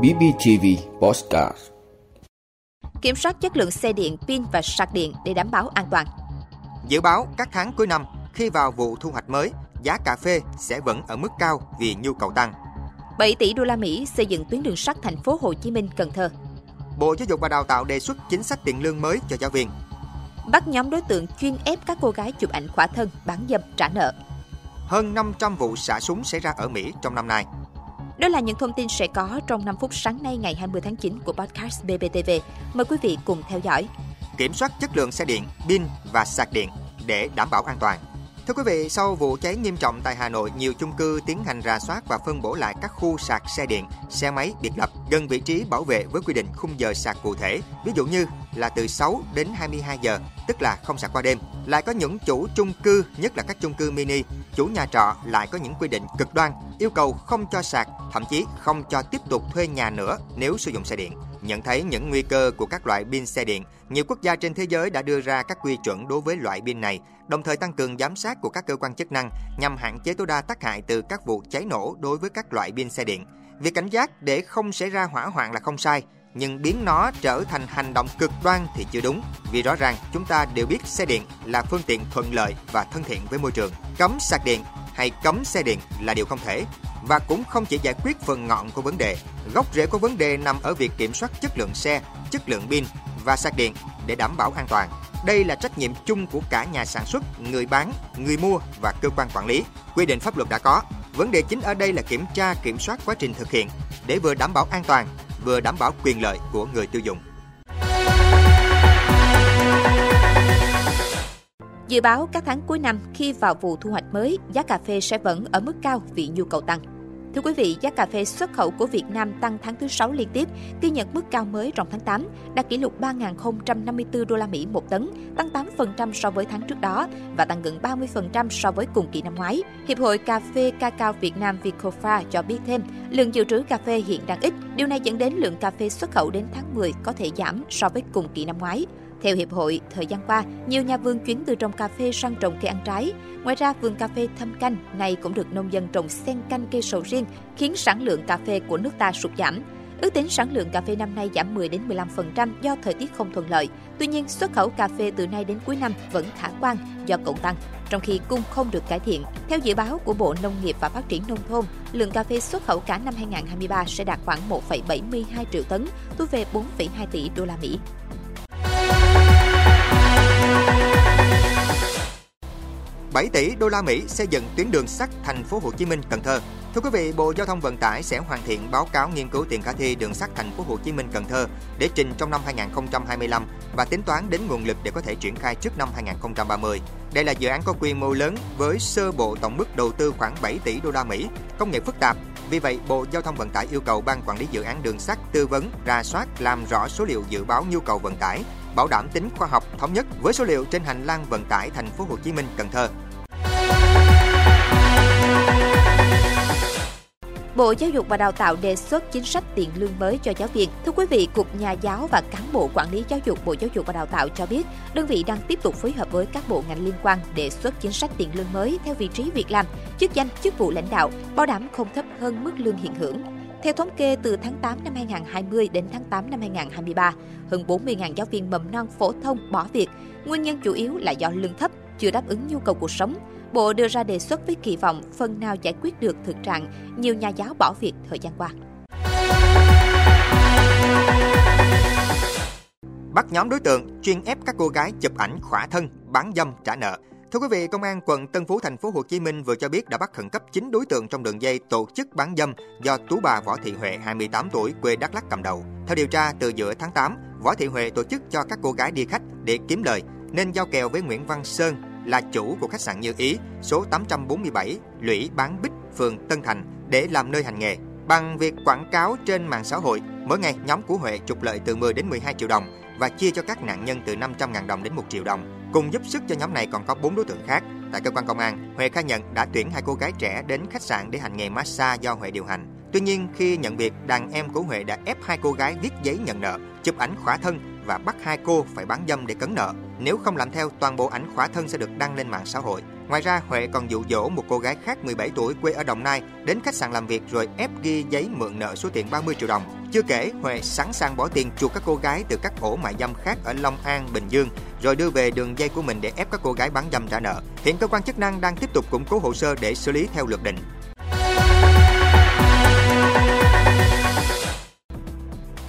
BBTV Postcard Kiểm soát chất lượng xe điện, pin và sạc điện để đảm bảo an toàn. Dự báo các tháng cuối năm, khi vào vụ thu hoạch mới, giá cà phê sẽ vẫn ở mức cao vì nhu cầu tăng. 7 tỷ đô la Mỹ xây dựng tuyến đường sắt thành phố Hồ Chí Minh Cần Thơ. Bộ Giáo dục và Đào tạo đề xuất chính sách tiền lương mới cho giáo viên. Bắt nhóm đối tượng chuyên ép các cô gái chụp ảnh khỏa thân, bán dâm, trả nợ. Hơn 500 vụ xả súng xảy ra ở Mỹ trong năm nay. Đó là những thông tin sẽ có trong 5 phút sáng nay ngày 20 tháng 9 của podcast BBTV. Mời quý vị cùng theo dõi. Kiểm soát chất lượng xe điện, pin và sạc điện để đảm bảo an toàn. Thưa quý vị, sau vụ cháy nghiêm trọng tại Hà Nội, nhiều chung cư tiến hành rà soát và phân bổ lại các khu sạc xe điện, xe máy biệt lập gần vị trí bảo vệ với quy định khung giờ sạc cụ thể. Ví dụ như là từ 6 đến 22 giờ, tức là không sạc qua đêm. Lại có những chủ chung cư, nhất là các chung cư mini, chủ nhà trọ lại có những quy định cực đoan, yêu cầu không cho sạc, thậm chí không cho tiếp tục thuê nhà nữa nếu sử dụng xe điện. Nhận thấy những nguy cơ của các loại pin xe điện, nhiều quốc gia trên thế giới đã đưa ra các quy chuẩn đối với loại pin này, đồng thời tăng cường giám sát của các cơ quan chức năng nhằm hạn chế tối đa tác hại từ các vụ cháy nổ đối với các loại pin xe điện. Việc cảnh giác để không xảy ra hỏa hoạn là không sai, nhưng biến nó trở thành hành động cực đoan thì chưa đúng, vì rõ ràng chúng ta đều biết xe điện là phương tiện thuận lợi và thân thiện với môi trường. Cấm sạc điện hay cấm xe điện là điều không thể và cũng không chỉ giải quyết phần ngọn của vấn đề. Gốc rễ của vấn đề nằm ở việc kiểm soát chất lượng xe, chất lượng pin và sạc điện để đảm bảo an toàn. Đây là trách nhiệm chung của cả nhà sản xuất, người bán, người mua và cơ quan quản lý. Quy định pháp luật đã có. Vấn đề chính ở đây là kiểm tra, kiểm soát quá trình thực hiện để vừa đảm bảo an toàn, vừa đảm bảo quyền lợi của người tiêu dùng. Dự báo các tháng cuối năm khi vào vụ thu hoạch mới, giá cà phê sẽ vẫn ở mức cao vì nhu cầu tăng. Thưa quý vị, giá cà phê xuất khẩu của Việt Nam tăng tháng thứ 6 liên tiếp, ghi nhận mức cao mới trong tháng 8, đạt kỷ lục 3.054 đô la Mỹ một tấn, tăng 8% so với tháng trước đó và tăng gần 30% so với cùng kỳ năm ngoái. Hiệp hội Cà phê Cacao Việt Nam Vicofa cho biết thêm, lượng dự trữ cà phê hiện đang ít, điều này dẫn đến lượng cà phê xuất khẩu đến tháng 10 có thể giảm so với cùng kỳ năm ngoái. Theo Hiệp hội, thời gian qua, nhiều nhà vườn chuyển từ trồng cà phê sang trồng cây ăn trái. Ngoài ra, vườn cà phê thâm canh này cũng được nông dân trồng xen canh cây sầu riêng, khiến sản lượng cà phê của nước ta sụt giảm. Ước tính sản lượng cà phê năm nay giảm 10 đến 15% do thời tiết không thuận lợi. Tuy nhiên, xuất khẩu cà phê từ nay đến cuối năm vẫn khả quan do cộng tăng, trong khi cung không được cải thiện. Theo dự báo của Bộ Nông nghiệp và Phát triển nông thôn, lượng cà phê xuất khẩu cả năm 2023 sẽ đạt khoảng 1,72 triệu tấn, thu về 4,2 tỷ đô la Mỹ. 7 tỷ đô la Mỹ xây dựng tuyến đường sắt thành phố Hồ Chí Minh Cần Thơ. Thưa quý vị, Bộ Giao thông Vận tải sẽ hoàn thiện báo cáo nghiên cứu tiền khả thi đường sắt thành phố Hồ Chí Minh Cần Thơ để trình trong năm 2025 và tính toán đến nguồn lực để có thể triển khai trước năm 2030. Đây là dự án có quy mô lớn với sơ bộ tổng mức đầu tư khoảng 7 tỷ đô la Mỹ, công nghệ phức tạp. Vì vậy, Bộ Giao thông Vận tải yêu cầu ban quản lý dự án đường sắt tư vấn, ra soát, làm rõ số liệu dự báo nhu cầu vận tải, bảo đảm tính khoa học thống nhất với số liệu trên hành lang vận tải thành phố Hồ Chí Minh Cần Thơ. Bộ Giáo dục và Đào tạo đề xuất chính sách tiền lương mới cho giáo viên. Thưa quý vị, Cục Nhà giáo và cán bộ quản lý giáo dục Bộ Giáo dục và Đào tạo cho biết, đơn vị đang tiếp tục phối hợp với các bộ ngành liên quan đề xuất chính sách tiền lương mới theo vị trí việc làm, chức danh, chức vụ lãnh đạo, bảo đảm không thấp hơn mức lương hiện hưởng. Theo thống kê từ tháng 8 năm 2020 đến tháng 8 năm 2023, hơn 40.000 giáo viên mầm non phổ thông bỏ việc. Nguyên nhân chủ yếu là do lương thấp, chưa đáp ứng nhu cầu cuộc sống. Bộ đưa ra đề xuất với kỳ vọng phần nào giải quyết được thực trạng nhiều nhà giáo bỏ việc thời gian qua. Bắt nhóm đối tượng chuyên ép các cô gái chụp ảnh khỏa thân, bán dâm trả nợ. Thưa quý vị, Công an quận Tân Phú thành phố Hồ Chí Minh vừa cho biết đã bắt khẩn cấp 9 đối tượng trong đường dây tổ chức bán dâm do tú bà Võ Thị Huệ 28 tuổi quê Đắk Lắk cầm đầu. Theo điều tra, từ giữa tháng 8, Võ Thị Huệ tổ chức cho các cô gái đi khách để kiếm lời nên giao kèo với Nguyễn Văn Sơn là chủ của khách sạn Như Ý, số 847, Lũy Bán Bích, phường Tân Thành để làm nơi hành nghề. Bằng việc quảng cáo trên mạng xã hội, mỗi ngày nhóm của Huệ trục lợi từ 10 đến 12 triệu đồng và chia cho các nạn nhân từ 500.000 đồng đến 1 triệu đồng. Cùng giúp sức cho nhóm này còn có 4 đối tượng khác. Tại cơ quan công an, Huệ khai nhận đã tuyển hai cô gái trẻ đến khách sạn để hành nghề massage do Huệ điều hành. Tuy nhiên, khi nhận việc, đàn em của Huệ đã ép hai cô gái viết giấy nhận nợ, chụp ảnh khỏa thân và bắt hai cô phải bán dâm để cấn nợ. Nếu không làm theo, toàn bộ ảnh khỏa thân sẽ được đăng lên mạng xã hội. Ngoài ra, Huệ còn dụ dỗ một cô gái khác 17 tuổi quê ở Đồng Nai đến khách sạn làm việc rồi ép ghi giấy mượn nợ số tiền 30 triệu đồng. Chưa kể, Huệ sẵn sàng bỏ tiền chuộc các cô gái từ các ổ mại dâm khác ở Long An, Bình Dương rồi đưa về đường dây của mình để ép các cô gái bán dâm trả nợ. Hiện cơ quan chức năng đang tiếp tục củng cố hồ sơ để xử lý theo luật định.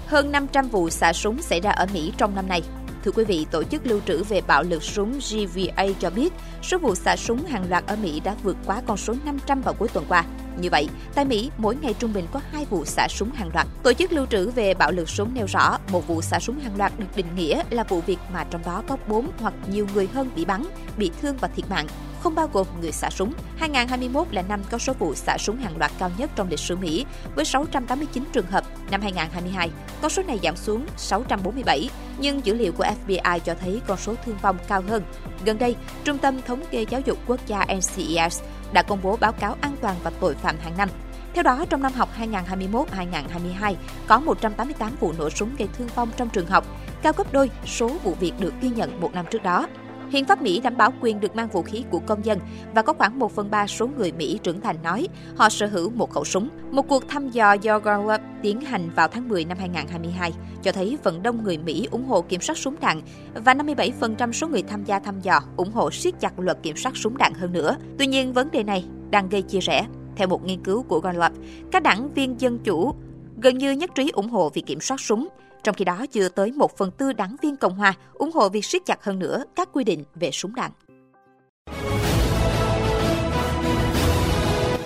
Hơn 500 vụ xả súng xảy ra ở Mỹ trong năm nay. Thưa quý vị, Tổ chức Lưu trữ về bạo lực súng GVA cho biết số vụ xả súng hàng loạt ở Mỹ đã vượt quá con số 500 vào cuối tuần qua. Như vậy, tại Mỹ, mỗi ngày trung bình có hai vụ xả súng hàng loạt. Tổ chức Lưu trữ về bạo lực súng nêu rõ, một vụ xả súng hàng loạt được định nghĩa là vụ việc mà trong đó có 4 hoặc nhiều người hơn bị bắn, bị thương và thiệt mạng không bao gồm người xả súng. 2021 là năm có số vụ xả súng hàng loạt cao nhất trong lịch sử Mỹ, với 689 trường hợp. Năm 2022, con số này giảm xuống 647, nhưng dữ liệu của FBI cho thấy con số thương vong cao hơn. Gần đây, Trung tâm Thống kê Giáo dục Quốc gia NCES đã công bố báo cáo an toàn và tội phạm hàng năm. Theo đó, trong năm học 2021-2022, có 188 vụ nổ súng gây thương vong trong trường học, cao gấp đôi số vụ việc được ghi nhận một năm trước đó. Hiến pháp Mỹ đảm bảo quyền được mang vũ khí của công dân và có khoảng 1 phần 3 số người Mỹ trưởng thành nói họ sở hữu một khẩu súng. Một cuộc thăm dò do Gallup tiến hành vào tháng 10 năm 2022 cho thấy phần đông người Mỹ ủng hộ kiểm soát súng đạn và 57% số người tham gia thăm dò ủng hộ siết chặt luật kiểm soát súng đạn hơn nữa. Tuy nhiên, vấn đề này đang gây chia rẽ. Theo một nghiên cứu của Gallup, các đảng viên dân chủ gần như nhất trí ủng hộ việc kiểm soát súng, trong khi đó, chưa tới một phần tư đảng viên Cộng hòa ủng hộ việc siết chặt hơn nữa các quy định về súng đạn.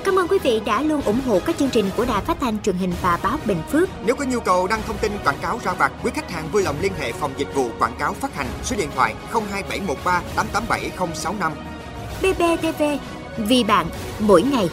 Cảm ơn quý vị đã luôn ủng hộ các chương trình của Đài Phát thanh truyền hình và báo Bình Phước. Nếu có nhu cầu đăng thông tin quảng cáo ra vặt, quý khách hàng vui lòng liên hệ phòng dịch vụ quảng cáo phát hành số điện thoại 02713 887065. BBTV, vì bạn, mỗi ngày.